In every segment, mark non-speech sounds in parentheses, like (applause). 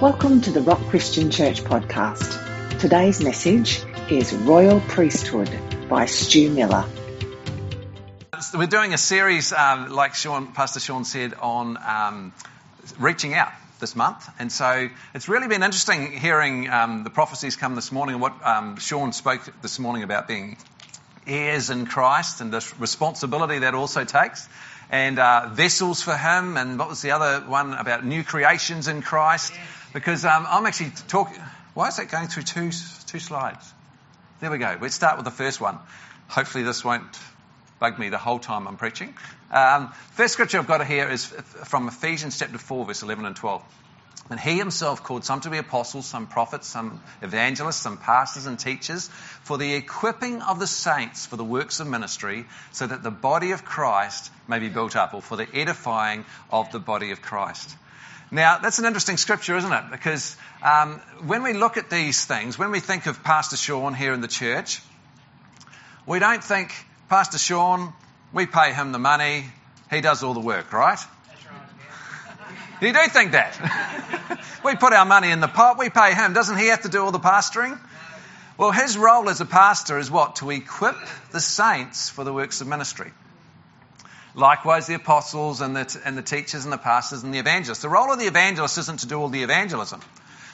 Welcome to the Rock Christian Church podcast. Today's message is Royal Priesthood by Stu Millar. We're doing a series, um, like Sean, Pastor Sean said, on um, reaching out this month. And so it's really been interesting hearing um, the prophecies come this morning and what um, Sean spoke this morning about being heirs in Christ and the responsibility that also takes and uh, vessels for him. And what was the other one about new creations in Christ? Because um, I'm actually talking. Why is that going through two two slides? There we go. Let's start with the first one. Hopefully, this won't bug me the whole time I'm preaching. Um, first scripture I've got here is from Ephesians chapter 4, verse 11 and 12. And he himself called some to be apostles, some prophets, some evangelists, some pastors and teachers for the equipping of the saints for the works of ministry so that the body of Christ may be built up or for the edifying of the body of Christ. Now, that's an interesting scripture, isn't it? Because um, when we look at these things, when we think of Pastor Sean here in the church, we don't think, Pastor Sean, we pay him the money, he does all the work, right? You do think that? (laughs) we put our money in the pot, we pay him. Doesn't he have to do all the pastoring? Well, his role as a pastor is what? To equip the saints for the works of ministry. Likewise, the apostles and the, and the teachers and the pastors and the evangelists. The role of the evangelist isn't to do all the evangelism.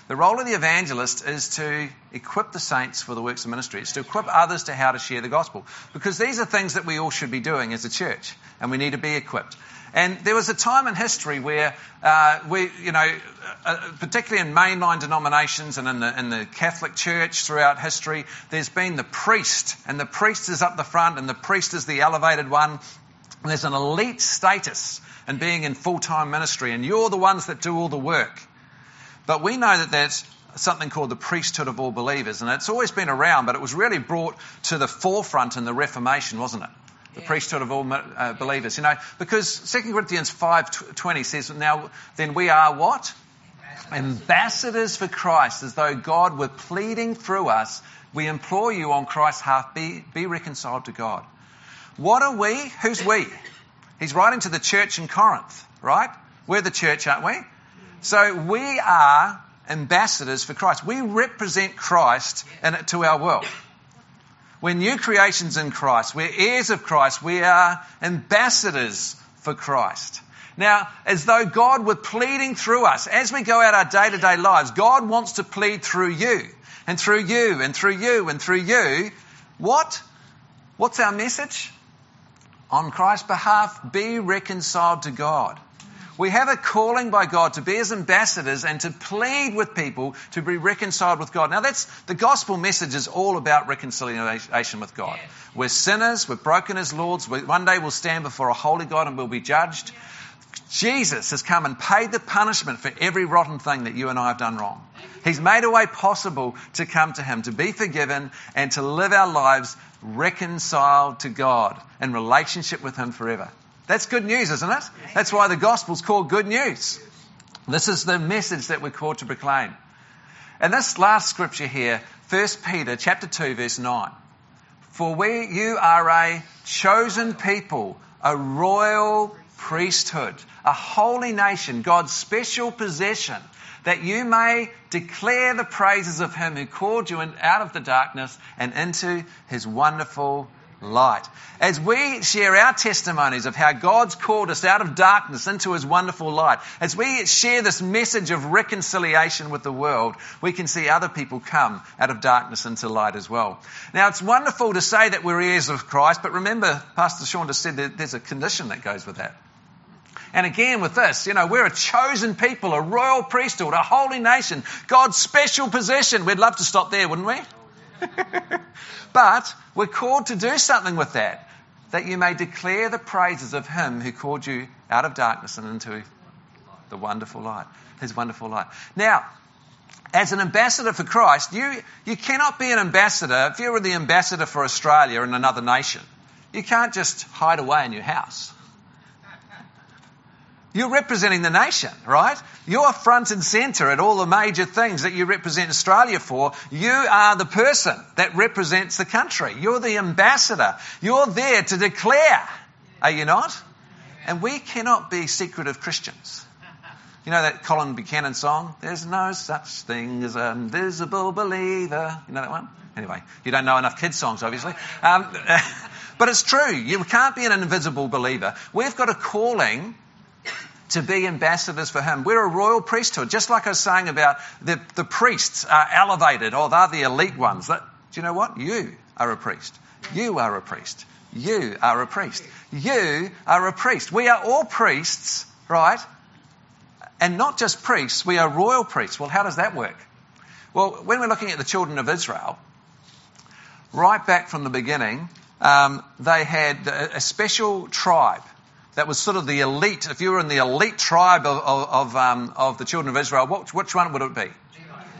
The role of the evangelist is to equip the saints for the works of ministry. It's to equip others to how to share the gospel. Because these are things that we all should be doing as a church, and we need to be equipped. And there was a time in history where uh, we, you know, uh, particularly in mainline denominations and in the, in the Catholic Church throughout history, there's been the priest, and the priest is up the front, and the priest is the elevated one. There's an elite status in being in full time ministry, and you're the ones that do all the work. But we know that that's something called the priesthood of all believers, and it's always been around, but it was really brought to the forefront in the Reformation, wasn't it? the priesthood of all uh, believers. You know, because 2 Corinthians 5.20 says, now then we are what? Ambassadors for Christ, as though God were pleading through us. We implore you on Christ's behalf, be, be reconciled to God. What are we? Who's we? He's writing to the church in Corinth, right? We're the church, aren't we? So we are ambassadors for Christ. We represent Christ in, to our world. We're new creations in Christ. We're heirs of Christ. We are ambassadors for Christ. Now, as though God were pleading through us, as we go out our day to day lives, God wants to plead through you, and through you, and through you, and through you. What? What's our message? On Christ's behalf, be reconciled to God. We have a calling by God to be his ambassadors and to plead with people to be reconciled with God. Now that's, the gospel message is all about reconciliation with God. We're sinners, we're broken as lords, we, one day we'll stand before a holy God and we'll be judged. Jesus has come and paid the punishment for every rotten thing that you and I have done wrong. He's made a way possible to come to Him, to be forgiven, and to live our lives reconciled to God in relationship with Him forever. That's good news, isn't it? That's why the gospel's called good news. This is the message that we're called to proclaim. And this last scripture here, 1 Peter chapter 2 verse 9. For we, you are a chosen people, a royal priesthood, a holy nation, God's special possession, that you may declare the praises of him who called you out of the darkness and into his wonderful light. As we share our testimonies of how God's called us out of darkness into His wonderful light, as we share this message of reconciliation with the world, we can see other people come out of darkness into light as well. Now, it's wonderful to say that we're heirs of Christ, but remember, Pastor Sean just said that there's a condition that goes with that. And again, with this, you know, we're a chosen people, a royal priesthood, a holy nation, God's special possession. We'd love to stop there, wouldn't we? (laughs) but we're called to do something with that, that you may declare the praises of Him who called you out of darkness and into the wonderful light, His wonderful light. Now, as an ambassador for Christ, you, you cannot be an ambassador if you were the ambassador for Australia in another nation. You can't just hide away in your house. You're representing the nation, right? You're front and centre at all the major things that you represent Australia for. You are the person that represents the country. You're the ambassador. You're there to declare. Are you not? And we cannot be secretive Christians. You know that Colin Buchanan song? There's no such thing as an invisible believer. You know that one? Anyway, you don't know enough kids' songs, obviously. Um, (laughs) but it's true. You can't be an invisible believer. We've got a calling to be ambassadors for Him. We're a royal priesthood, just like I was saying about the, the priests are elevated, or they're the elite ones. That, do you know what? You are a priest. You are a priest. You are a priest. You are a priest. We are all priests, right? And not just priests, we are royal priests. Well, how does that work? Well, when we're looking at the children of Israel, right back from the beginning, um, they had a, a, special tribe that was sort of the elite. If you were in the elite tribe of, of, um, of the children of Israel, which one would it be?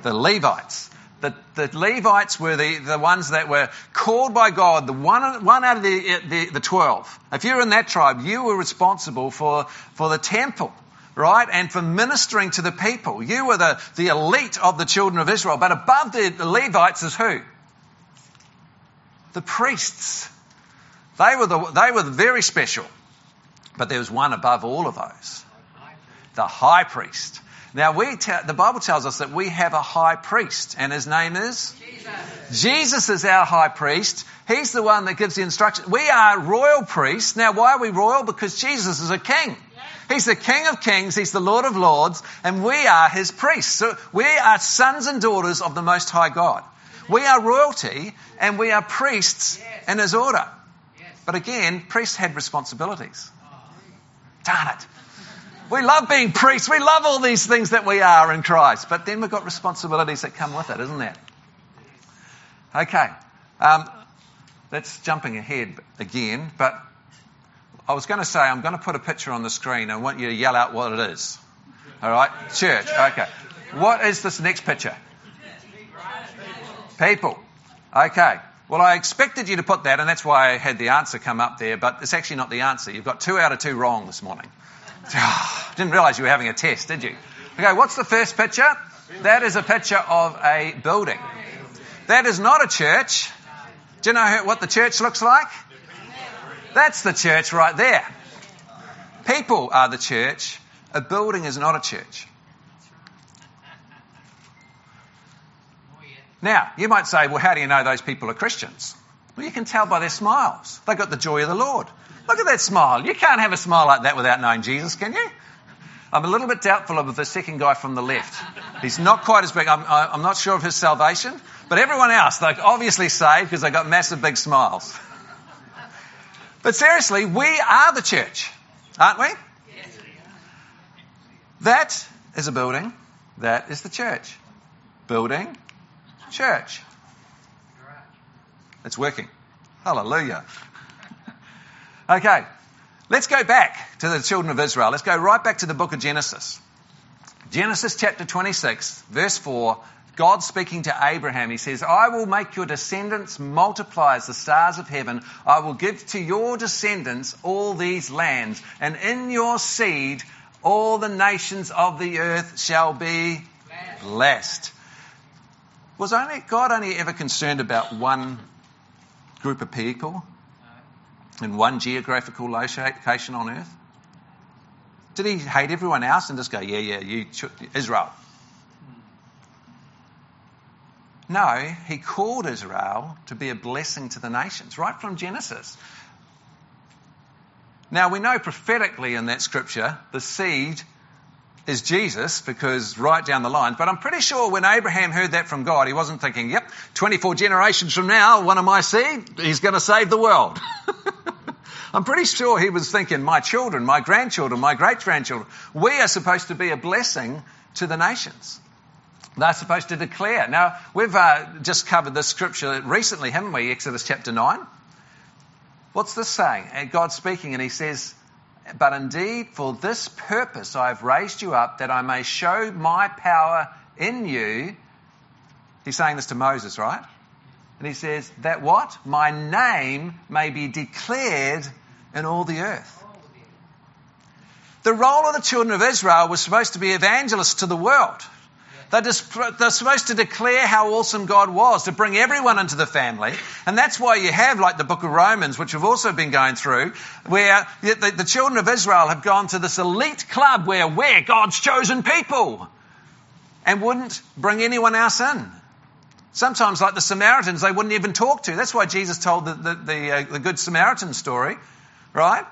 The Levites. The, the Levites were the, the ones that were called by God, the one, one out of the, the, the 12. If you were in that tribe, you were responsible for, for the temple right? And for ministering to the people. You were the, the elite of the children of Israel. But above the, the Levites is who? The priests. They were, the, they were very special. But there was one above all of those. The high priest. Now, we te- the Bible tells us that we have a high priest, and his name is? Jesus. Jesus is our high priest. He's the one that gives the instruction. We are royal priests. Now, why are we royal? Because Jesus is a king. He's the King of Kings, He's the Lord of Lords, and we are His priests. So we are sons and daughters of the Most High God. We are royalty, and we are priests in His order. But again, priests had responsibilities. Darn it. We love being priests. We love all these things that we are in Christ. But then we've got responsibilities that come with it, isn't there? Okay. Um, that's jumping ahead again, but I was going to say I'm going to put a picture on the screen. I want you to yell out what it is. All right? Church. Okay. What is this next picture? People. Okay. Well, I expected you to put that, and that's why I had the answer come up there, but it's actually not the answer. You've got two out of two wrong this morning. (sighs) Didn't realize you were having a test, did you? Okay, what's the first picture? That is a picture of a building. That is not a church. Do you know what the church looks like? That's the church right there. People are the church. A building is not a church. Now, you might say, well, how do you know those people are Christians? Well, you can tell by their smiles. They've got the joy of the Lord. Look at that smile. You can't have a smile like that without knowing Jesus, can you? I'm a little bit doubtful of the second guy from the left. He's not quite as big. I'm, I'm not sure of his salvation, but everyone else, they're obviously saved because they've got massive big smiles. But seriously, we are the church, aren't we? That is a building. That is the church. Building, church. It's working. Hallelujah. (laughs) Okay, let's go back to the children of Israel. Let's go right back to the book of Genesis. Genesis chapter 26, verse 4. God speaking to Abraham, he says, I will make your descendants multiply as the stars of heaven. I will give to your descendants all these lands, and in your seed all the nations of the earth shall be blessed. Was only, God only ever concerned about one group of people? in one geographical location on earth? Did he hate everyone else and just go, yeah, yeah, you, Israel? No, he called Israel to be a blessing to the nations, right from Genesis. Now, we know prophetically in that scripture the seed is Jesus because right down the line, but I'm pretty sure when Abraham heard that from God, he wasn't thinking, yep, 24 generations from now, one of my seed, he's going to save the world. (laughs) I'm pretty sure he was thinking, my children, my grandchildren, my great grandchildren, we are supposed to be a blessing to the nations. They're supposed to declare. Now, we've uh, just covered this scripture recently, haven't we? Exodus chapter 9. What's this saying? God's speaking, and he says, But indeed, for this purpose I have raised you up, that I may show my power in you. He's saying this to Moses, right? And he says, That what? My name may be declared in all the earth. The role of the children of Israel was supposed to be evangelists to the world. They're, supposed to declare how awesome God was, to bring everyone into the family. And that's why you have, like the book of Romans, which we've also been going through, where the, the children of Israel have gone to this elite club where we're God's chosen people and wouldn't bring anyone else in. Sometimes, like the Samaritans, they wouldn't even talk to. That's why Jesus told the, the, the, uh, the Good Samaritan story, right?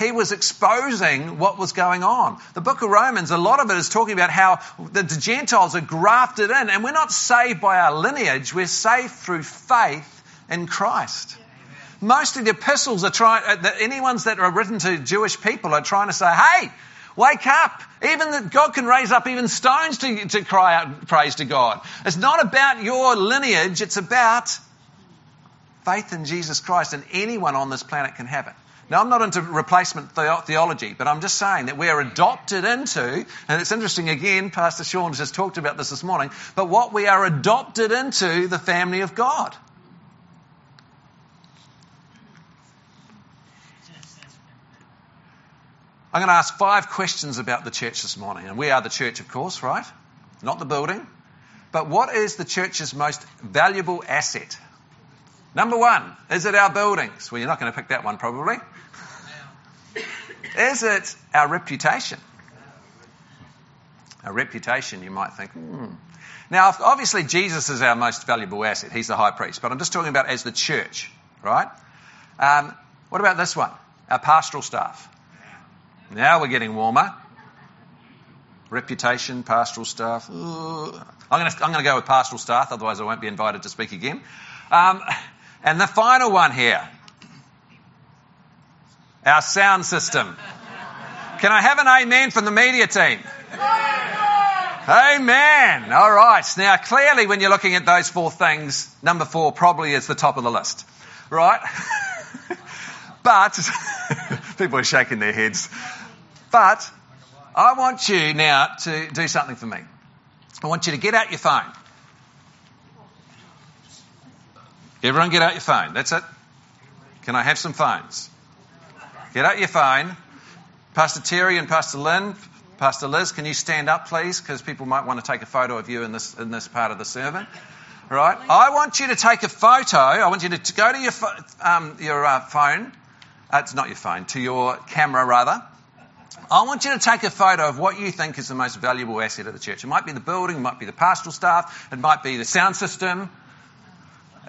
He was exposing what was going on. The book of Romans, a lot of it is talking about how the, Gentiles are grafted in, and we're not saved by our lineage, we're saved through faith in Christ. Most of the epistles are trying, uh, any ones that are written to Jewish people are trying to say, hey, wake up. Even that God can raise up even stones to, to cry out praise to God. It's not about your lineage, it's about faith in Jesus Christ, and anyone on this planet can have it. Now, I'm not into replacement theology, but I'm just saying that we're adopted into, and it's interesting again, Pastor Sean just talked about this this morning, but what we are adopted into the family of God. I'm going to ask five questions about the church this morning. And we are the church, of course, right? Not the building. But what is the church's most valuable asset? Number one, is it our buildings? Well, you're not going to pick that one probably. Is it our reputation? Our reputation, you might think. Hmm. Now, obviously, Jesus is our most valuable asset. He's the high priest. But I'm just talking about as the church, right? Um, what about this one? Our pastoral staff. Now we're getting warmer. Reputation, pastoral staff. Ooh. I'm going to go with pastoral staff, otherwise I won't be invited to speak again. Um, and the final one here our sound system. Can I have an amen from the media team? Amen. All right. Now, clearly, when you're looking at those four things, number four probably is the top of the list, right? (laughs) but (laughs) people are shaking their heads. But I want you now to do something for me. I want you to get out your phone. Everyone get out your phone. That's it. Can I have some phones? Get out your phone. Pastor Terry and Pastor Lynn, Pastor Liz, can you stand up, please? Because people might want to take a photo of you in this, in this part of the sermon. Right? I want you to take a photo. I want you to, go to your, um, your uh, phone. Uh, it's not your phone, to your camera, rather. I want you to take a photo of what you think is the most valuable asset of the church. It might be the building, it might be the pastoral staff, it might be the sound system,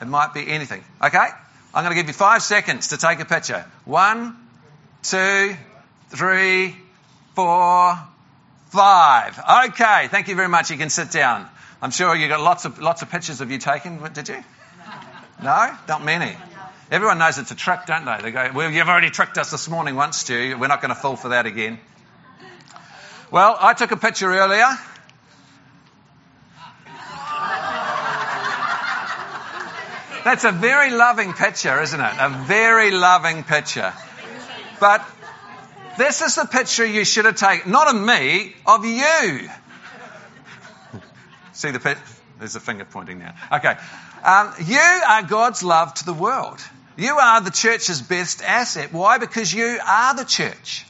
it might be anything. Okay? I'm going to give you five seconds to take a picture. One, two, three, four, five. Okay, thank you very much. You can sit down. I'm sure you got lots of lots of pictures of you taken. Did you? No, not many. Everyone knows it's a trick, don't they? They go, "Well, you've already tricked us this morning once, Stu. We're not going to fall for that again." Well, I took a picture earlier. That's a very loving picture, isn't it? A very loving picture. But this is the picture you should have taken, not of me, of you. (laughs) See the picture? There's a finger pointing now. Okay. Um, you are God's love to the world. You are the church's best asset. Why? Because you are the church.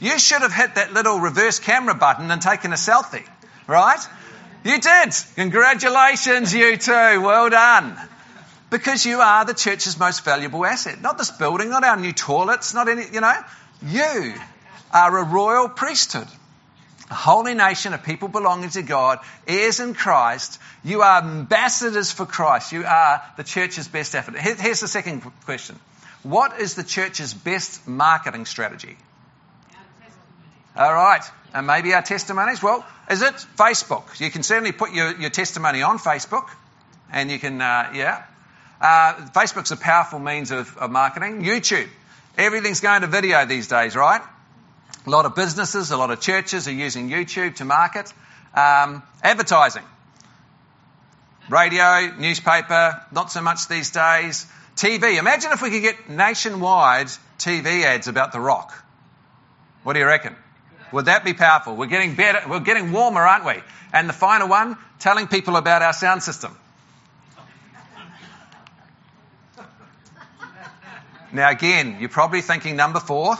You should have hit that little reverse camera button and taken a selfie, right? You did. Congratulations, you too. Well done. Because you are the church's most valuable asset. Not this building, not our new toilets, not any, you know. You are a royal priesthood, a holy nation of people belonging to God, heirs in Christ. You are ambassadors for Christ. You are the church's best effort. Here's the second question What is the church's best marketing strategy? All right. And maybe our testimonies? Well, is it Facebook? You can certainly put your, your testimony on Facebook. And you can, uh, yeah. Uh, Facebook's a powerful means of, of marketing. YouTube. Everything's going to video these days, right? A lot of businesses, a lot of churches are using YouTube to market. Um, advertising. Radio, newspaper, not so much these days. TV. Imagine if we could get nationwide TV ads about The Rock. What do you reckon? Would that be powerful? We're getting better, we're getting warmer, aren't we? And the final one, telling people about our sound system. Now, again, you're probably thinking number four.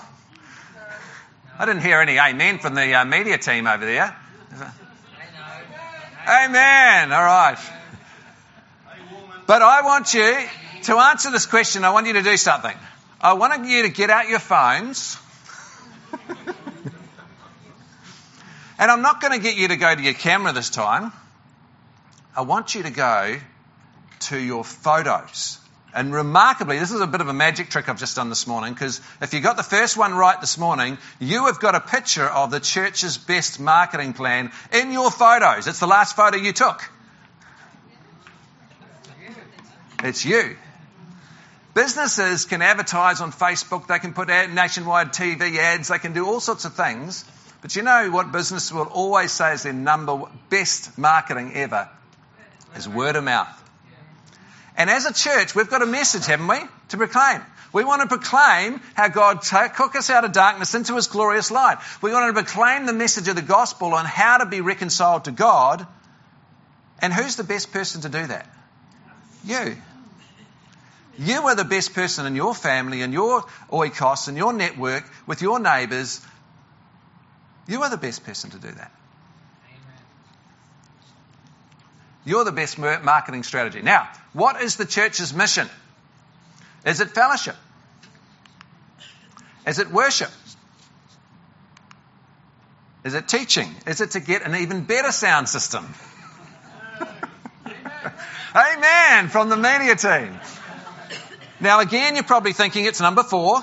I didn't hear any amen from the uh, media team over there. Amen. All right. But I want you to answer this question. I want you to do something. I want you to get out your phones. (laughs) and I'm not going to get you to go to your camera this time. I want you to go to your photos. And remarkably, this is a bit of a magic trick I've just done this morning because if you got the first one right this morning, you have got a picture of the church's best marketing plan in your photos. It's the last photo you took. It's you. Businesses can advertise on Facebook, they can put ad, nationwide TV ads, they can do all sorts of things. But you know what business will always say is their number best marketing ever is word of mouth. And as a church, we've got a message, haven't we, to proclaim. We want to proclaim how God took us out of darkness into his glorious light. We want to proclaim the message of the gospel on how to be reconciled to God. And who's the best person to do that? You. You are the best person in your family, in your oikos, in your network, with your neighbours. You are the best person to do that. You're the best marketing strategy. Now, what is the church's mission? Is it fellowship? Is it worship? Is it teaching? Is it to get an even better sound system? (laughs) Amen from the media team. Now, again, you're probably thinking it's number four.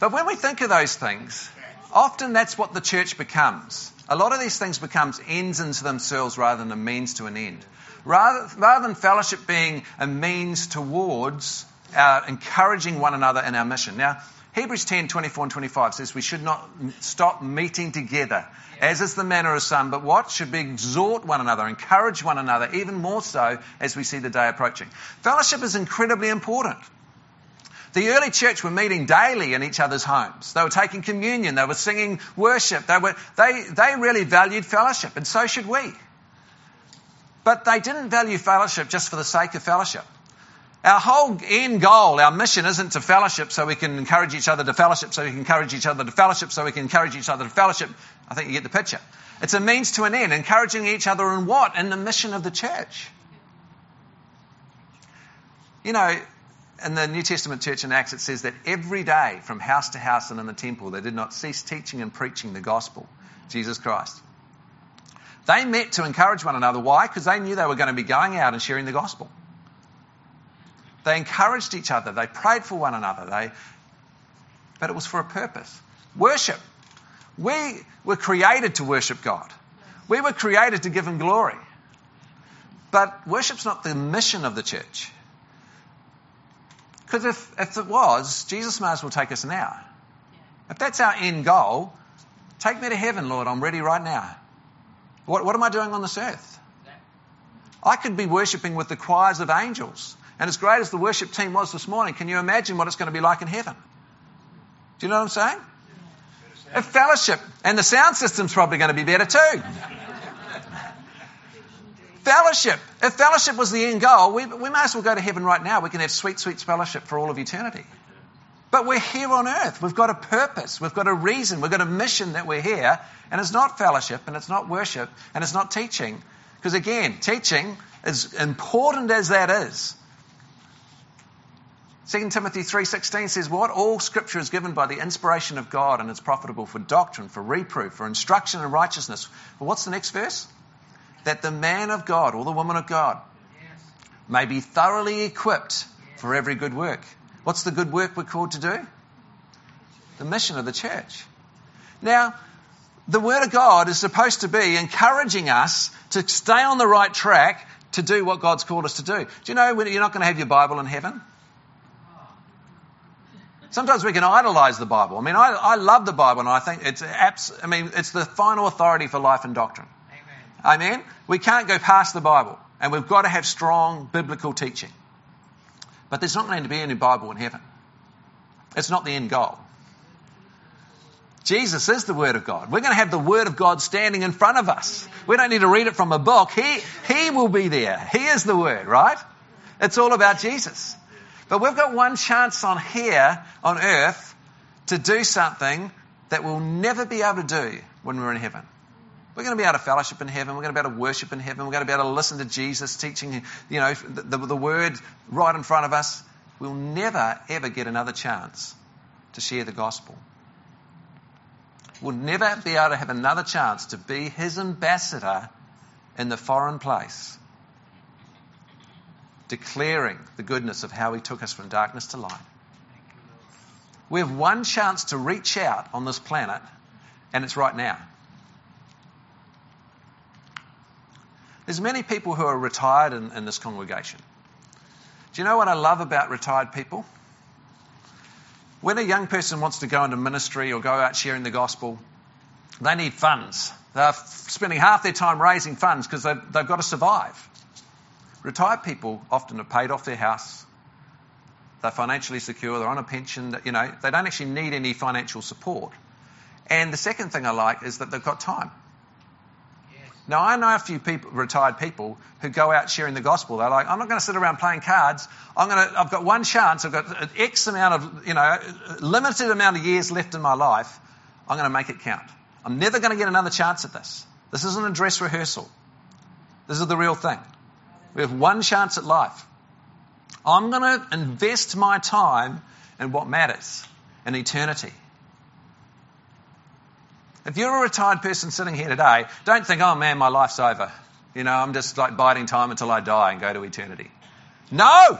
But when we think of those things, often that's what the church becomes. A lot of these things becomes ends into themselves rather than a means to an end. Rather, rather than fellowship being a means towards uh, encouraging one another in our mission. Now, Hebrews 10, 24 and 25 says we should not stop meeting together, as is the manner of some, but what? Should be exhort one another, encourage one another, even more so as we see the day approaching. Fellowship is incredibly important. The early church were meeting daily in each other's homes. They were taking communion. They were singing worship. They, were, they, they really valued fellowship, and so should we. But they didn't value fellowship just for the sake of fellowship. Our whole end goal, our mission isn't to fellowship so we can encourage each other to fellowship, so we can encourage each other to fellowship, so we can encourage each other to fellowship. I think you get the picture. It's a means to an end, encouraging each other in what? In the mission of the church. You know, in the New Testament church in Acts, it says that every day, from house to house and in the temple, they did not cease teaching and preaching the gospel, Jesus Christ. They met to encourage one another. Why? Because they knew they were going to be going out and sharing the gospel. They encouraged each other. They prayed for one another. They, but it was for a purpose. Worship. We were created to worship God. We were created to give Him glory. But worship's not the mission of the church. Because if, if it was, Jesus might as well take us now. If that's our end goal, take me to heaven, Lord. I'm ready right now. What, what am I doing on this earth? I could be worshipping with the choirs of angels. And as great as the worship team was this morning, can you imagine what it's going to be like in heaven? Do you know what I'm saying? A fellowship. And the sound system's probably going to be better too. Fellowship. If fellowship was the end goal, we, we may as well go to heaven right now. We can have sweet, sweet fellowship for all of eternity. But we're here on earth. We've got a purpose. We've got a reason. We've got a mission that we're here. And it's not fellowship and it's not worship and it's not teaching. Because again, teaching, as important as that is, 2 Timothy 3:16 says what? All scripture is given by the inspiration of God and it's profitable for doctrine, for reproof, for instruction in righteousness. Well, what's the next verse? That the man of God or the woman of God may be thoroughly equipped for every good work. What's the good work we're called to do? The mission of the church. Now, the Word of God is supposed to be encouraging us to stay on the right track to do what God's called us to do. Do you know you're not going to have your Bible in heaven? Sometimes we can idolize the Bible. I mean, I, I love the Bible and I think it's abs- I mean, it's the final authority for life and doctrine. Amen. We can't go past the Bible and we've got to have strong biblical teaching. But there's not going to be any Bible in heaven. It's not the end goal. Jesus is the Word of God. We're going to have the Word of God standing in front of us. We don't need to read it from a book. He, he will be there. He is the Word, right? It's all about Jesus. But we've got one chance on here, on earth, to do something that we'll never be able to do when we're in heaven. We're going to be able to fellowship in heaven. We're going to be able to worship in heaven. We're going to be able to listen to Jesus teaching, you know, the, the, the word right in front of us. We'll never, ever get another chance to share the gospel. We'll never be able to have another chance to be his ambassador in the foreign place, declaring the goodness of how he took us from darkness to light. We have one chance to reach out on this planet, and it's right now. There's many people who are retired in, in this congregation. Do you know what I love about retired people? When a young person wants to go into ministry or go out sharing the gospel, they need funds. They're spending half their time raising funds because they've, they've got to survive. Retired people often have paid off their house. They're financially secure. They're on a pension. You know, they don't actually need any financial support. And the second thing I like is that they've got time. Now, I know a few people, retired people who go out sharing the gospel. They're like, I'm not going to sit around playing cards. I'm going to, I've got one chance. I've got an X amount of, you know, limited amount of years left in my life. I'm going to make it count. I'm never going to get another chance at this. This isn't a dress rehearsal. This is the real thing. We have one chance at life. I'm going to invest my time in what matters in eternity. If you're a retired person sitting here today, don't think, oh man, my life's over. You know, I'm just like biding time until I die and go to eternity. No!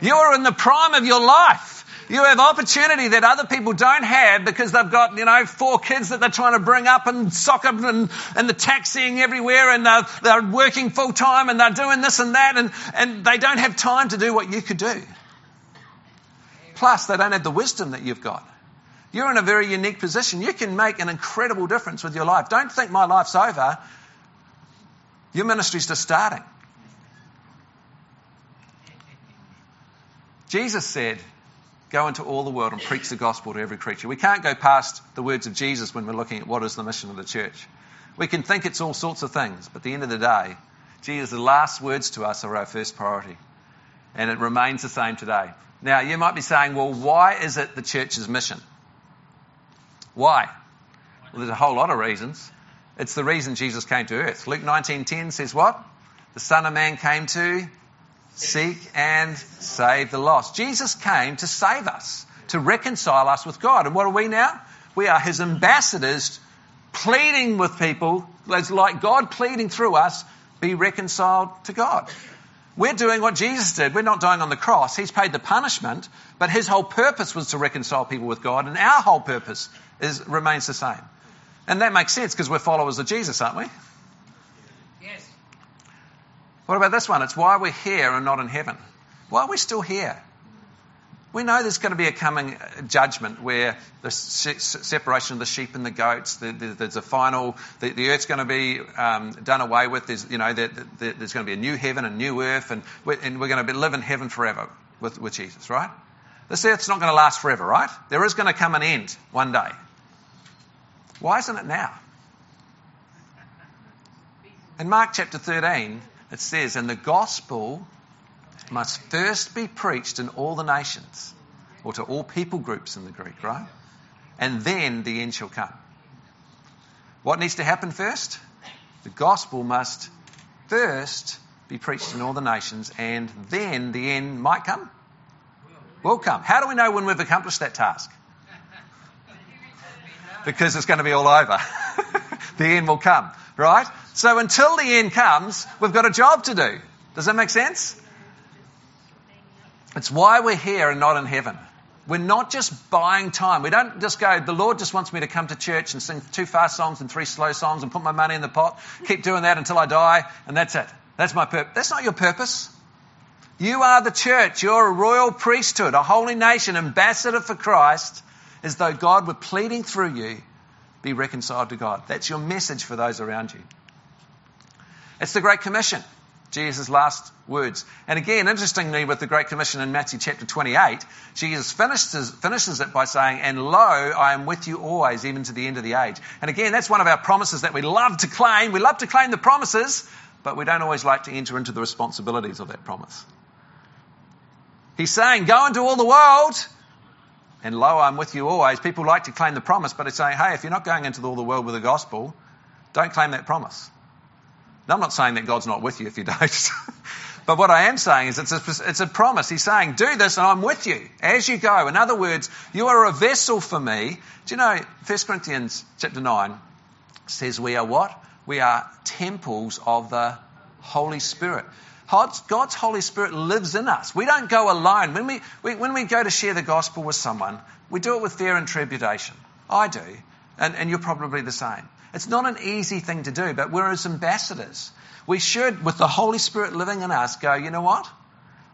You're in the prime of your life. You have opportunity that other people don't have because they've got, you know, four kids that they're trying to bring up and sock up and, and the taxiing everywhere and they're, they're working full time and they're doing this and that and, and they don't have time to do what you could do. Plus, they don't have the wisdom that you've got. You're in a very unique position. You can make an incredible difference with your life. Don't think my life's over. Your ministry's just starting. Jesus said, Go into all the world and preach the gospel to every creature. We can't go past the words of Jesus when we're looking at what is the mission of the church. We can think it's all sorts of things, but at the end of the day, Jesus' last words to us are our first priority. And it remains the same today. Now, you might be saying, well, why is it the church's mission? Why? Well, there's a whole lot of reasons. It's the reason Jesus came to earth. Luke 19:10 says what? The Son of Man came to seek and save the lost. Jesus came to save us, to reconcile us with God. And what are we now? We are his ambassadors pleading with people, it's like God pleading through us, be reconciled to God. We're doing what Jesus did. We're not dying on the cross. He's paid the punishment, but his whole purpose was to reconcile people with God, and our whole purpose is, remains the same. And that makes sense because we're followers of Jesus, aren't we? Yes. What about this one? It's why we're here and not in heaven. Why are we still here? We know there's going to be a coming judgment where the separation of the sheep and the goats, there's a final, the, earth's going to be um, done away with. There's, you know, there's going to be a new heaven, a new earth, and we're, and we're going to live in heaven forever with, with Jesus, right? This earth's not going to last forever, right? There is going to come an end one day. Why isn't it now? In Mark chapter 13, it says, And the gospel must first be preached in all the nations, or to all people groups in the Greek, right? And then the end shall come. What needs to happen first? The gospel must first be preached in all the nations, and then the end might come. Will come. How do we know when we've accomplished that task? Because it's going to be all over. (laughs) the end will come, right? So until the end comes, we've got a job to do. Does that make sense? It's why we're here and not in heaven. We're not just buying time. We don't just go, the Lord just wants me to come to church and sing two fast songs and three slow songs and put my money in the pot, keep doing that until I die, and that's it. That's my purpose. That's not your purpose. You are the church. You're a royal priesthood, a holy nation, ambassador for Christ, as though God were pleading through you, be reconciled to God. That's your message for those around you. It's the Great Commission. Jesus' last words. And again, interestingly, with the Great Commission in Matthew chapter 28, Jesus finishes, finishes it by saying, And lo, I am with you always, even to the end of the age. And again, that's one of our promises that we love to claim. We love to claim the promises, but we don't always like to enter into the responsibilities of that promise. He's saying, Go into all the world, and lo, I'm with you always. People like to claim the promise, but it's saying, Hey, if you're not going into all the world with the gospel, Don't claim that promise. Now, I'm not saying that God's not with you if you (laughs) don't. but what I am saying is it's a, it's a promise. He's saying, do this and I'm with you as you go. In other words, you are a vessel for me. Do you know 1 Corinthians chapter 9 says we are what? We are temples of the Holy Spirit. God's Holy Spirit lives in us. We don't go alone. When we, we, when we go to share the gospel with someone, we do it with fear and trepidation. I do. And, and you're probably the same. It's not an easy thing to do, but we're as ambassadors. We should, with the Holy Spirit living in us, go, you know what?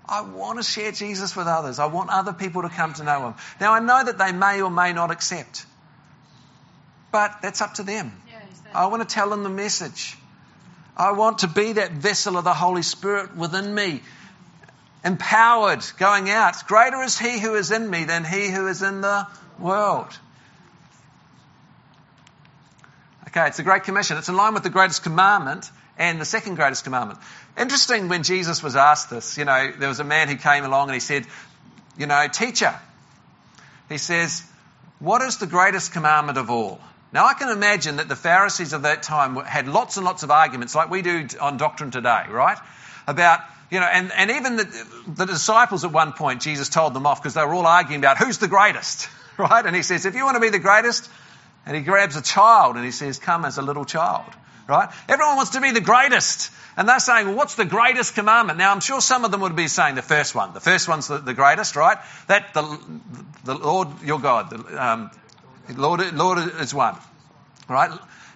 I want to share Jesus with others. I want other people to come to know Him. Now, I know that they may or may not accept, but that's up to them. I want to tell them the message. I want to be that vessel of the Holy Spirit within me, empowered, going out. Greater is He who is in me than He who is in the world. Okay, it's the Great Commission. It's in line with the greatest commandment and the second greatest commandment. Interesting when Jesus was asked this, you know, there was a man who came along and he said, you know, teacher, he says, what is the greatest commandment of all? Now, I can imagine that the Pharisees of that time had lots and lots of arguments, like we do on doctrine today, right? About, you know, and, and even the, the disciples at one point, Jesus told them off because they were all arguing about who's the greatest, (laughs) right? And he says, if you want to be the greatest, and he grabs a child and he says, come as a little child, right? Everyone wants to be the greatest. And they're saying, well, what's the greatest commandment? Now, I'm sure some of them would be saying the first one. The first one's the, the greatest, right? That the, the Lord your God, the, um, Lord, Lord is one, right?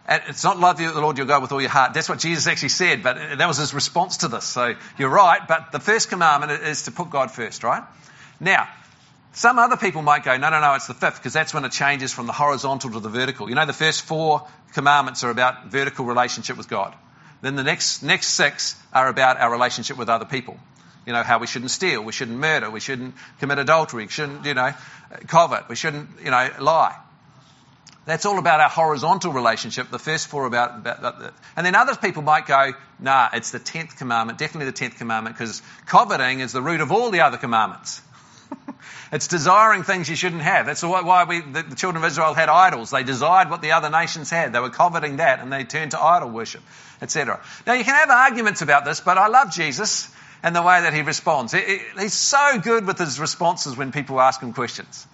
And it's not love the Lord your God with all your heart. That's what Jesus actually said, but that was his response to this. So you're right, but the first commandment is to put God first, right? Now, some other people might go, no, no, no, it's the fifth, because that's when it changes from the horizontal to the vertical. You know, the first four commandments are about vertical relationship with God. Then the next, next six are about our relationship with other people. You know, how we shouldn't steal, we shouldn't murder, we shouldn't commit adultery, we shouldn't, you know, covet, we shouldn't, you know, lie. That's all about our horizontal relationship. The first four about, about, about and then other people might go, nah, it's the tenth commandment, definitely the tenth commandment, because coveting is the root of all the other commandments. (laughs) it's desiring things you shouldn't have. That's why we, the, the children of Israel had idols. They desired what the other nations had. They were coveting that, and they turned to idol worship, etc. Now you can have arguments about this, but I love Jesus and the way that he responds. He's so good with his responses when people ask him questions.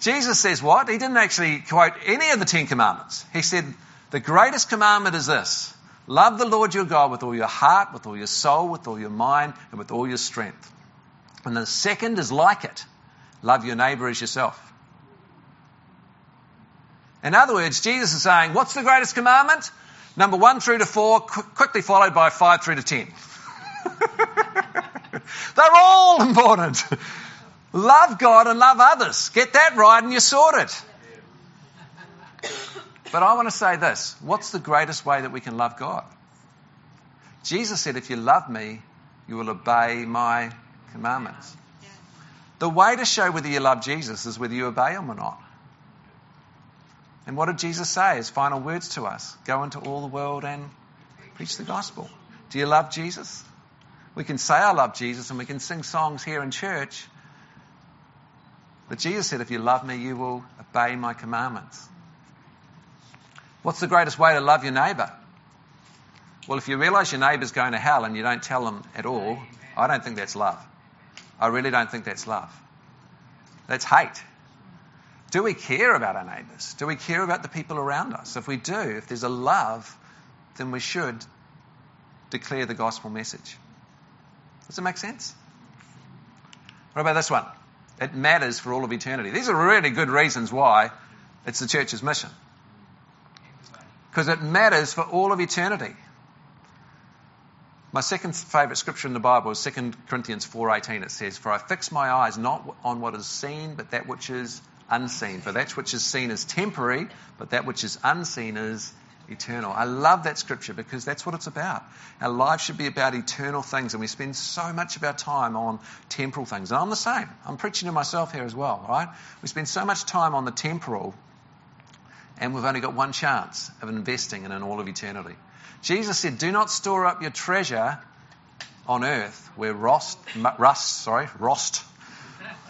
Jesus says what? He didn't actually quote any of the Ten Commandments. He said, The greatest commandment is this love the Lord your God with all your heart, with all your soul, with all your mind, and with all your strength. And the second is like it love your neighbour as yourself. In other words, Jesus is saying, What's the greatest commandment? Number one through to four, qu- quickly followed by five through to ten. (laughs) They're all important. Love God and love others. Get that right and you're sorted. But I want to say this what's the greatest way that we can love God? Jesus said, If you love me, you will obey my commandments. The way to show whether you love Jesus is whether you obey him or not. And what did Jesus say? His final words to us go into all the world and preach the gospel. Do you love Jesus? We can say I love Jesus and we can sing songs here in church, but Jesus said, If you love me, you will obey my commandments. What's the greatest way to love your neighbour? Well, if you realise your neighbour's going to hell and you don't tell them at all, I don't think that's love. I really don't think that's love. That's hate. Do we care about our neighbours? Do we care about the people around us? If we do, if there's a love, then we should declare the gospel message. Does it make sense? What about this one? It matters for all of eternity. These are really good reasons why it's the church's mission. Because it matters for all of eternity. My second favourite scripture in the Bible is 2 Corinthians 4.18. It says, For I fix my eyes not on what is seen, but that which is unseen. For that which is seen is temporary, but that which is unseen is eternal. I love that scripture because that's what it's about. Our life should be about eternal things, and we spend so much of our time on temporal things. And I'm the same. I'm preaching to myself here as well, right? We spend so much time on the temporal, and we've only got one chance of investing in an all of eternity. Jesus said, Do not store up your treasure on earth where rust, rust sorry, rust.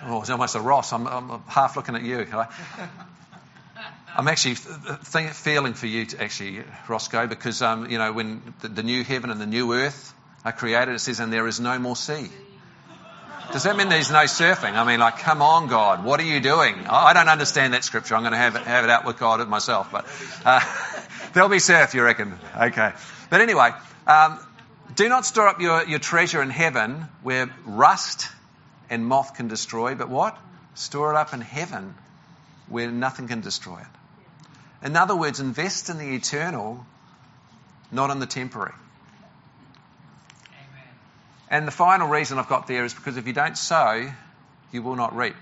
Oh, it's almost a Ross. I'm, I'm half looking at you. Right? I'm actually feeling for you, to actually, Roscoe, because um, you know when the, the, new heaven and the new earth are created, it says, "And there is no more sea." Does that mean there's no surfing? I mean, like, come on, God, what are you doing? I don't understand that scripture. I'm going to have it, have it out with God myself, but uh, (laughs) there'll be surf, you reckon? Okay. But anyway, um, do not store up your, your treasure in heaven where rust and moth can destroy, but what? Store it up in heaven where nothing can destroy it. In other words, invest in the eternal, not in the temporary. Amen. And the final reason I've got there is because if you don't sow, you will not reap.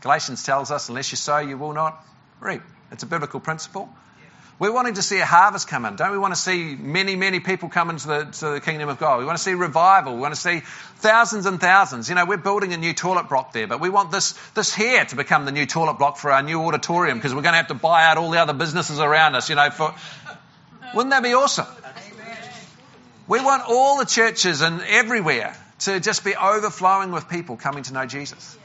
Galatians tells us, unless you sow, you will not reap. It's a biblical principle. We're wanting to see a harvest come in. Don't we want to see many, many people come into the, to the kingdom of God? We want to see revival. We want to see thousands and thousands. You know, we're building a new toilet block there, but we want this, this here to become the new toilet block for our new auditorium because we're going to have to buy out all the other businesses around us, you know, for, wouldn't that be awesome? We want all the churches and everywhere to just be overflowing with people coming to know Jesus.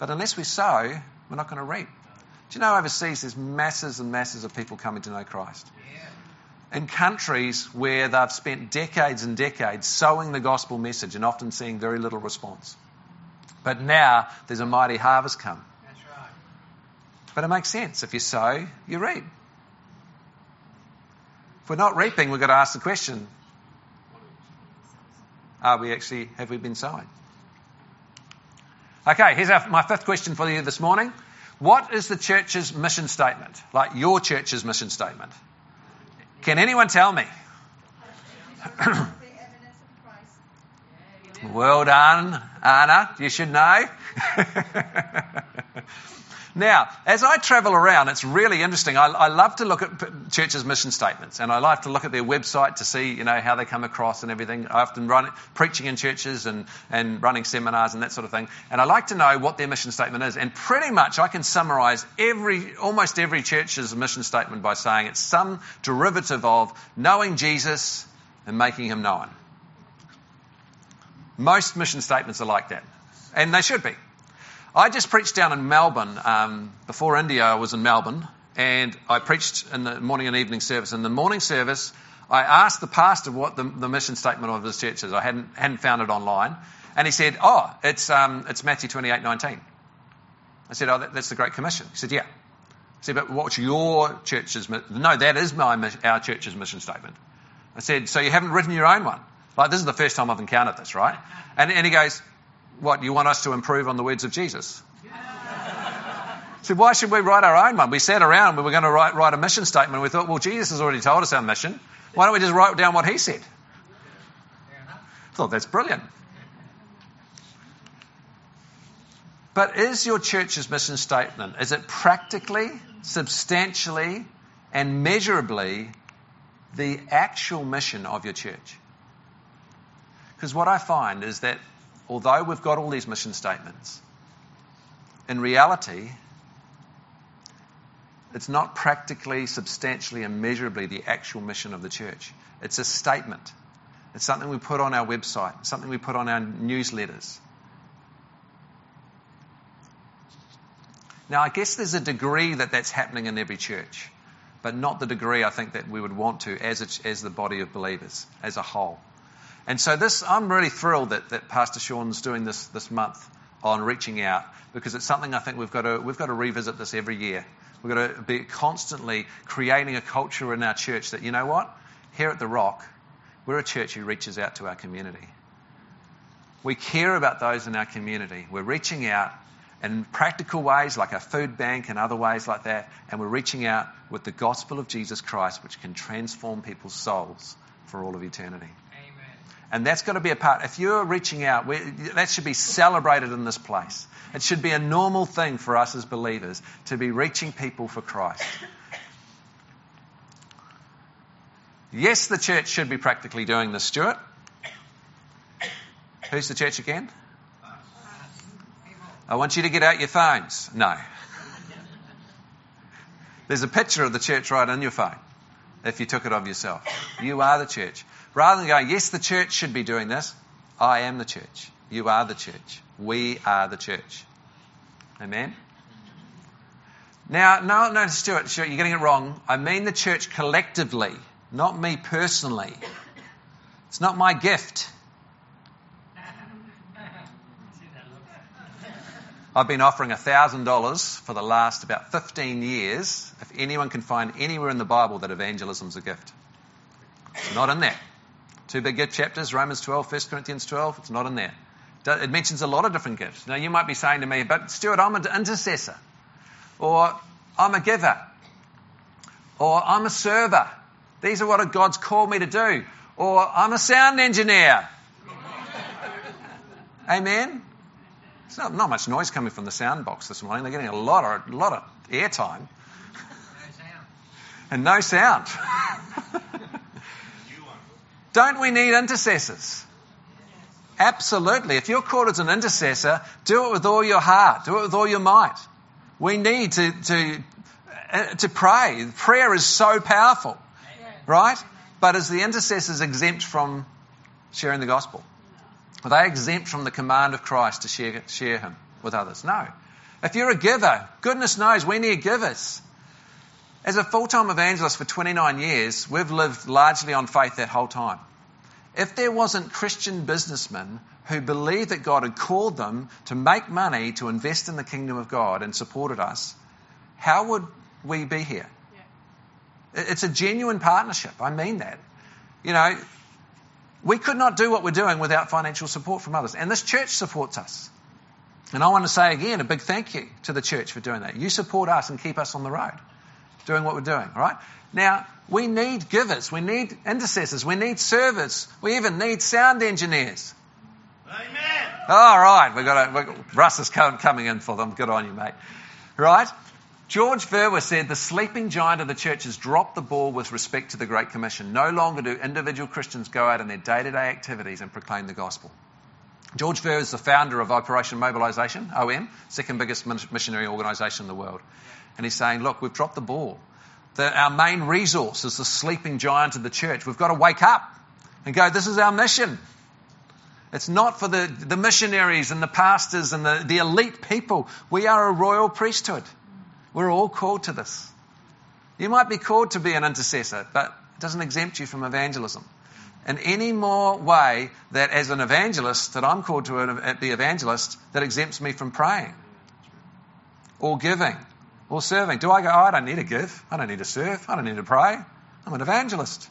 But unless we sow, we're not going to reap. Do you know overseas there's masses and masses of people coming to know Christ? In countries where they've spent decades and decades sowing the gospel message and often seeing very little response. But now there's a mighty harvest come. That's right. But it makes sense. If you sow, you reap. If we're not reaping, we've got to ask the question Are we actually, have we been sowing? Okay, here's our, my fifth question for you this morning. What is the church's mission statement? Like your church's mission statement? Can anyone tell me? (coughs) well done, Anna. You should know. (laughs) Now, as I travel around, it's really interesting. I, I, love to look at churches' mission statements, and I like to look at their website to see, you know, how they come across and everything. I often run preaching in churches and, and running seminars and that sort of thing, and I like to know what their mission statement is. And pretty much, I can summarise every, almost every church's mission statement by saying it's some derivative of knowing Jesus and making him known. Most mission statements are like that, and they should be. I just preached down in Melbourne. Um, before India, I was in Melbourne, and I preached in the morning and evening service. In the morning service, I asked the pastor what the, the mission statement of his church is. I hadn't, hadn't found it online. And he said, Oh, it's, um, it's Matthew 28 19. I said, Oh, that, that's the Great Commission. He said, Yeah. I said, But what's your church's No, that is my, our church's mission statement. I said, So you haven't written your own one? Like, this is the first time I've encountered this, right? And, and he goes, what, you want us to improve on the words of Jesus? So why should we write our own one? We sat around, we were going to write, write a mission statement. We thought, well, Jesus has already told us our mission. Why don't we just write down what he said? I thought that's brilliant. But is your church's mission statement, is it practically, substantially, and measurably the actual mission of your church? Because what I find is that although we've got all these mission statements, in reality, it's not practically, substantially, and measurably the actual mission of the church. It's a statement. It's something we put on our website, something we put on our newsletters. Now, I guess there's a degree that that's happening in every church, but not the degree I think that we would want to as, a, as the body of believers, as a whole. And so this, I'm really thrilled that, that Pastor Sean's doing this this month on reaching out because it's something I think we've got to, we've got to revisit this every year. We've got to be constantly creating a culture in our church that, you know what? Here at The Rock, we're a church who reaches out to our community. We care about those in our community. We're reaching out in practical ways like a food bank and other ways like that, and we're reaching out with the gospel of Jesus Christ, which can transform people's souls for all of eternity. And that's got to be a part. If you're reaching out, that should be celebrated in this place. It should be a normal thing for us as believers to be reaching people for Christ. Yes, the church should be practically doing this, Stuart. Who's the church again? I want you to get out your phones. No. There's a picture of the church right on your phone if you took it of yourself. You are the church. Rather than going, yes, the church should be doing this, I am the church. You are the church. We are the church. Amen? Now, no, no, Stuart, Stuart, you're getting it wrong. I mean the church collectively, not me personally. It's not my gift. I've been offering $1,000 for the last about 15 years if anyone can find anywhere in the Bible that evangelism is a gift. It's not in there. Two big gift chapters, Romans 12, 1 Corinthians 12, it's not in there. It mentions a lot of different gifts. Now, you might be saying to me, but Stuart, I'm an intercessor, or I'm a giver, or I'm a server. These are what God's called me to do, or I'm a sound engineer. (laughs) Amen? There's not, not much noise coming from the sound box this morning. They're getting a lot of, lot of airtime. No (laughs) sound. And no sound. (laughs) Don't we need intercessors? Absolutely. If you're called as an intercessor, do it with all your heart. Do it with all your might. We need to, to, uh, to pray. Prayer is so powerful, right? But is the intercessors exempt from sharing the gospel? Are they exempt from the command of Christ to share, share Him with others? No. If you're a giver, goodness knows we need givers. As a full time evangelist for 29 years, we've lived largely on faith that whole time. If there wasn't Christian businessmen who believed that God had called them to make money to invest in the kingdom of God and supported us, how would we be here? It's a genuine partnership. I mean that. You know, we could not do what we're doing without financial support from others. And this church supports us. And I want to say again a big thank you to the church for doing that. You support us and keep us on the road doing what we're doing, all right? Now, we need givers, we need intercessors, we need servers, we even need sound engineers. Amen. All right, we've got, a, we've got Russ is coming in for them. Good on you, mate. Right? George Verwer said the sleeping giant of the church has dropped the ball with respect to the Great Commission. No longer do individual Christians go out in their day to day activities and proclaim the gospel. George Verwer is the founder of Operation Mobilisation, OM, second biggest missionary organisation in the world. And he's saying, look, we've dropped the ball. That our main resource is the sleeping giant of the church. We've got to wake up and go, this is our mission. It's not for the, the missionaries and the pastors and the, the elite people. We are a royal priesthood. We're all called to this. You might be called to be an intercessor, but it doesn't exempt you from evangelism. In any more way that as an evangelist, that I'm called to be evangelist, that exempts me from praying or giving or serving. Do I go, oh, I don't need to give. I don't need to serve. I don't need to pray. I'm an evangelist.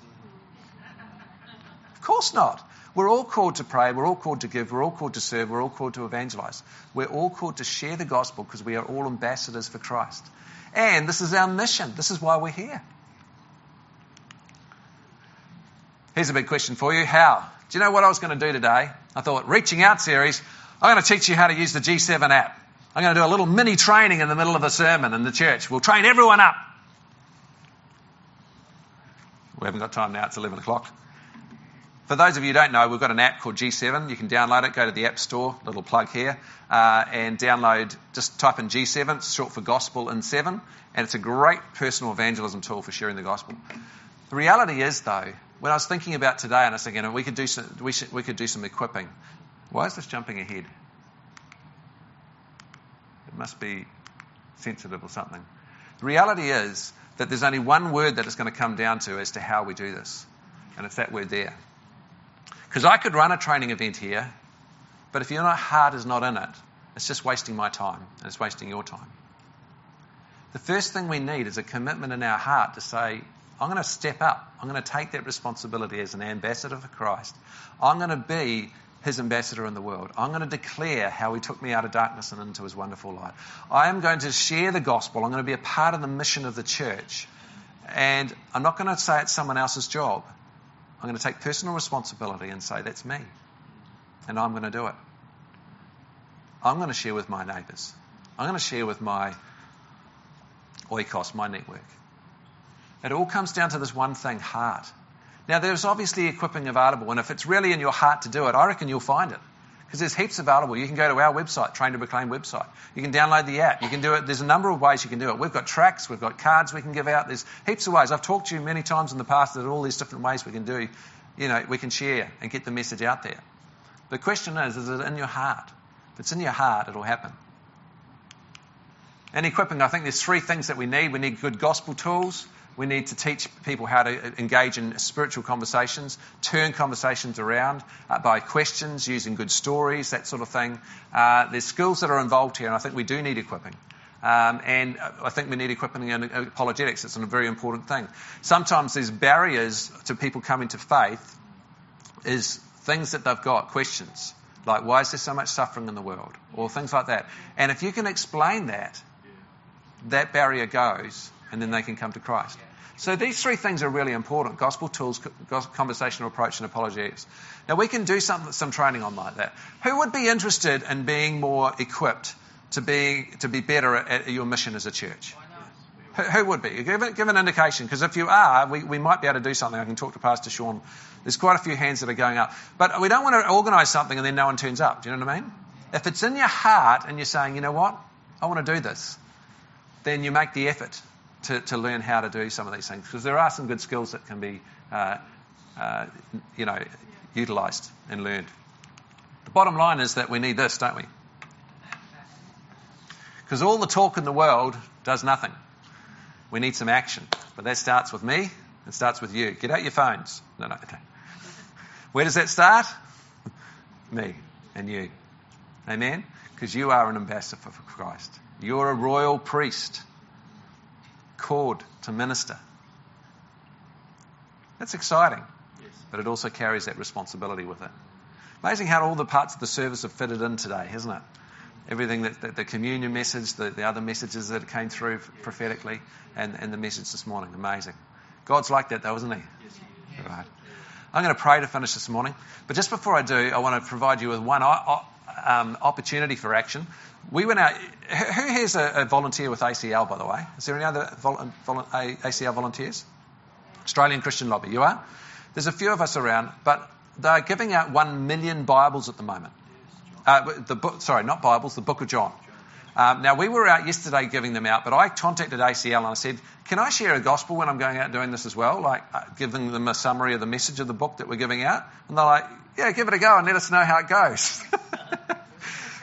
Of course not. We're all called to pray. We're all called to give. We're all called to serve. We're all called to evangelize. We're all called to share the gospel because we are all ambassadors for Christ. And this is our mission. This is why we're here. Here's a big question for you. How? Do you know what I was going to do today? I thought, reaching out series, I'm going to teach you how to use the G7 app. I'm going to do a little mini training in the middle of a sermon in the church. We'll train everyone up. We haven't got time now, it's 11 o'clock. For those of you who don't know, we've got an app called G7. You can download it, go to the App Store, little plug here, uh, and download, just type in G7, it's short for Gospel in 7, and it's a great personal evangelism tool for sharing the gospel. The reality is, though, when I was thinking about today, and I was thinking, we could do some, we, should, we could do some equipping. Why is this jumping ahead? Must be sensitive or something. The reality is that there's only one word that it's going to come down to as to how we do this, and it's that word there. Because I could run a training event here, but if your heart is not in it, it's just wasting my time and it's wasting your time. The first thing we need is a commitment in our heart to say, I'm going to step up. I'm going to take that responsibility as an ambassador for Christ. I'm going to be his ambassador in the world. I'm going to declare how he took me out of darkness and into his wonderful light. I am going to share the gospel. I'm going to be a part of the mission of the church. And I'm not going to say it's someone else's job. I'm going to take personal responsibility and say, that's me. And I'm going to do it. I'm going to share with my neighbours. I'm going to share with my oikos, my network. It all comes down to this one thing heart. Now, there's obviously equipping available, and if it's really in your heart to do it, I reckon you'll find it. Because there's heaps available. You can go to our website, Train to Proclaim website. You can download the app. You can do it. There's a number of ways you can do it. We've got tracts, we've got cards we can give out. There's heaps of ways. I've talked to you many times in the past that all these different ways we can do, you know, we can share and get the message out there. The question is, is it in your heart? If it's in your heart, it'll happen. And equipping, I think there's three things that we need. We need good gospel tools. We need to teach people how to engage in spiritual conversations, turn conversations around uh, by questions, using good stories, that sort of thing. Uh, there's skills that are involved here, and I think we do need equipping. Um, and I think we need equipping in apologetics. It's a very important thing. Sometimes there's barriers to people coming to faith is things that they've got, questions. Like, why is there so much suffering in the world? Or things like that. And if you can explain that, that barrier goes, and then they can come to Christ. So these three things are really important gospel tools, conversational approach, and apologetics. Now, we can do some, some training on like that. Who would be interested in being more equipped to be, to be better at, your mission as a church? Who, who would be? Give, give an indication, because if you are, we, we might be able to do something. I can talk to Pastor Sean. There's quite a few hands that are going up. But we don't want to organise something and then no one turns up. Do you know what I mean? If it's in your heart and you're saying, you know what, I want to do this, then you make the effort to, to learn how to do some of these things because there are some good skills that can be, uh, uh, you know, utilised and learned. The bottom line is that we need this, don't we? Because all the talk in the world does nothing. We need some action. But that starts with me. It starts with you. Get out your phones. No, no, okay. Where does that start? (laughs) me and you. Amen? Because you are an ambassador for Christ. You're a royal priest called to minister. That's exciting, yes. but it also carries that responsibility with it. Amazing how all the parts of the service have fitted in today, isn't it? Everything that, that the communion message, the, the, other messages that came through prophetically, and, and the message this morning. Amazing. God's like that, though, isn't he? Yes, right. I'm going to pray to finish this morning, but just before I do, I want to provide you with one um, opportunity for action. We went out. Who here's a, a, volunteer with ACL, by the way? Is there any other vol, vol, ACL volunteers? Australian Christian Lobby. You are? There's a few of us around, but they're giving out one million Bibles at the moment. Uh, the book, sorry, not Bibles, the Book of John. Um, now, we were out yesterday giving them out, but I contacted ACL and I said, Can I share a gospel when I'm going out doing this as well? Like uh, giving them a summary of the message of the book that we're giving out? And they're like, Yeah, give it a go and let us know how it goes. (laughs)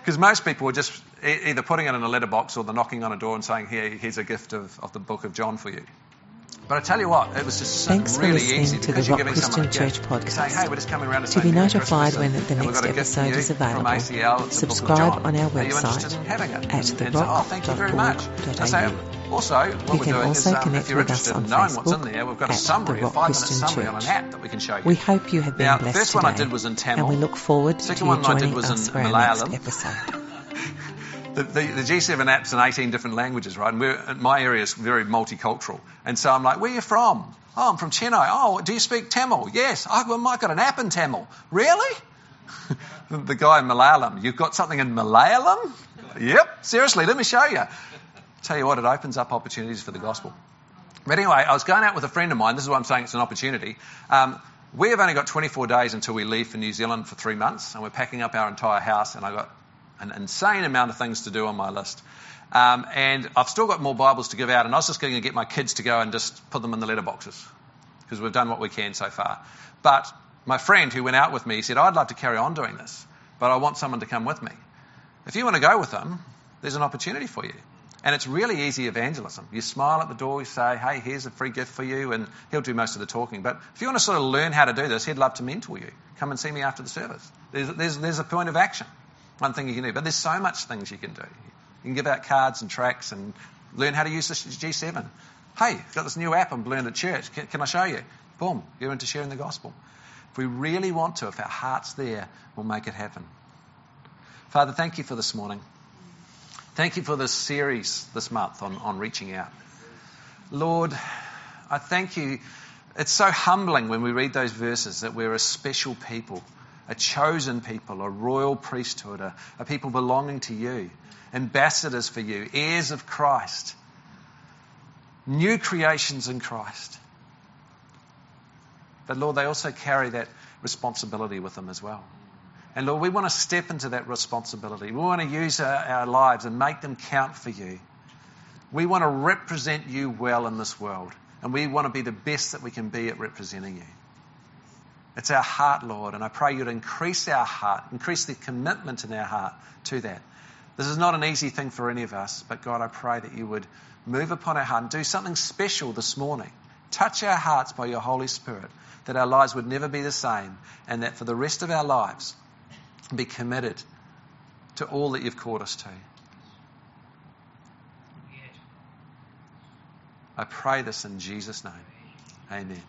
Because most people are just either putting it in a letterbox or they're knocking on a door and saying, Here, here's a gift of, of the book of John for you. But I tell you what, it was just Thanks really for listening to the Rock Christian Church podcast. Saying, hey, we're just coming around to, to be notified when the next episode is available, ACL, subscribe on our website at therock.org.au. Also, what you we're can doing also is, um, connect with us on Facebook there, we've got a summary, a five minute summary on an app that we can show you. We hope you have been now, blessed the first today, one I did was in Tamil. and we look forward to Second you I did joining us in for our Malayalam. next episode. (laughs) The, the, the, G7 app's in 18 different languages, right? And my area is very multicultural. And so I'm like, where are you from? Oh, I'm from Chennai. Oh, do you speak Tamil? Yes. Oh, well, I've got an app in Tamil. Really? (laughs) the guy in Malayalam. You've got something in Malayalam? Yep. Seriously, let me show you. Tell you what, it opens up opportunities for the gospel. But anyway, I was going out with a friend of mine. This is why I'm saying it's an opportunity. Um, we have only got 24 days until we leave for New Zealand for three months, and we're packing up our entire house, and I've got an insane amount of things to do on my list. Um, and I've still got more Bibles to give out, and I was just going to get my kids to go and just put them in the letterboxes because we've done what we can so far. But my friend who went out with me said, I'd love to carry on doing this, but I want someone to come with me. If you want to go with them, there's an opportunity for you. And it's really easy evangelism. You smile at the door, you say, hey, here's a free gift for you, and he'll do most of the talking. But if you want to sort of learn how to do this, he'd love to mentor you. Come and see me after the service. There's, there's, there's a point of action one thing you can do. But there's so much things you can do. You can give out cards and tracts and learn how to use the G7. Hey, I've got this new app I'm learning at church. Can, can I show you? Boom, you're into sharing the gospel. If we really want to, if our heart's there, we'll make it happen. Father, thank you for this morning. Thank you for this series this month on, on reaching out. Lord, I thank you. It's so humbling when we read those verses that we're a special people a chosen people, a royal priesthood, a, a people belonging to you, ambassadors for you, heirs of Christ, new creations in Christ. But Lord, they also carry that responsibility with them as well. And Lord, we want to step into that responsibility. We want to use our, our, lives and make them count for you. We want to represent you well in this world. And we want to be the best that we can be at representing you. It's our heart, Lord, and I pray you'd increase our heart, increase the commitment in our heart to that. This is not an easy thing for any of us, but God, I pray that you would move upon our heart and do something special this morning. Touch our hearts by your Holy Spirit, that our lives would never be the same, and that for the rest of our lives, be committed to all that you've called us to. I pray this in Jesus' name. Amen.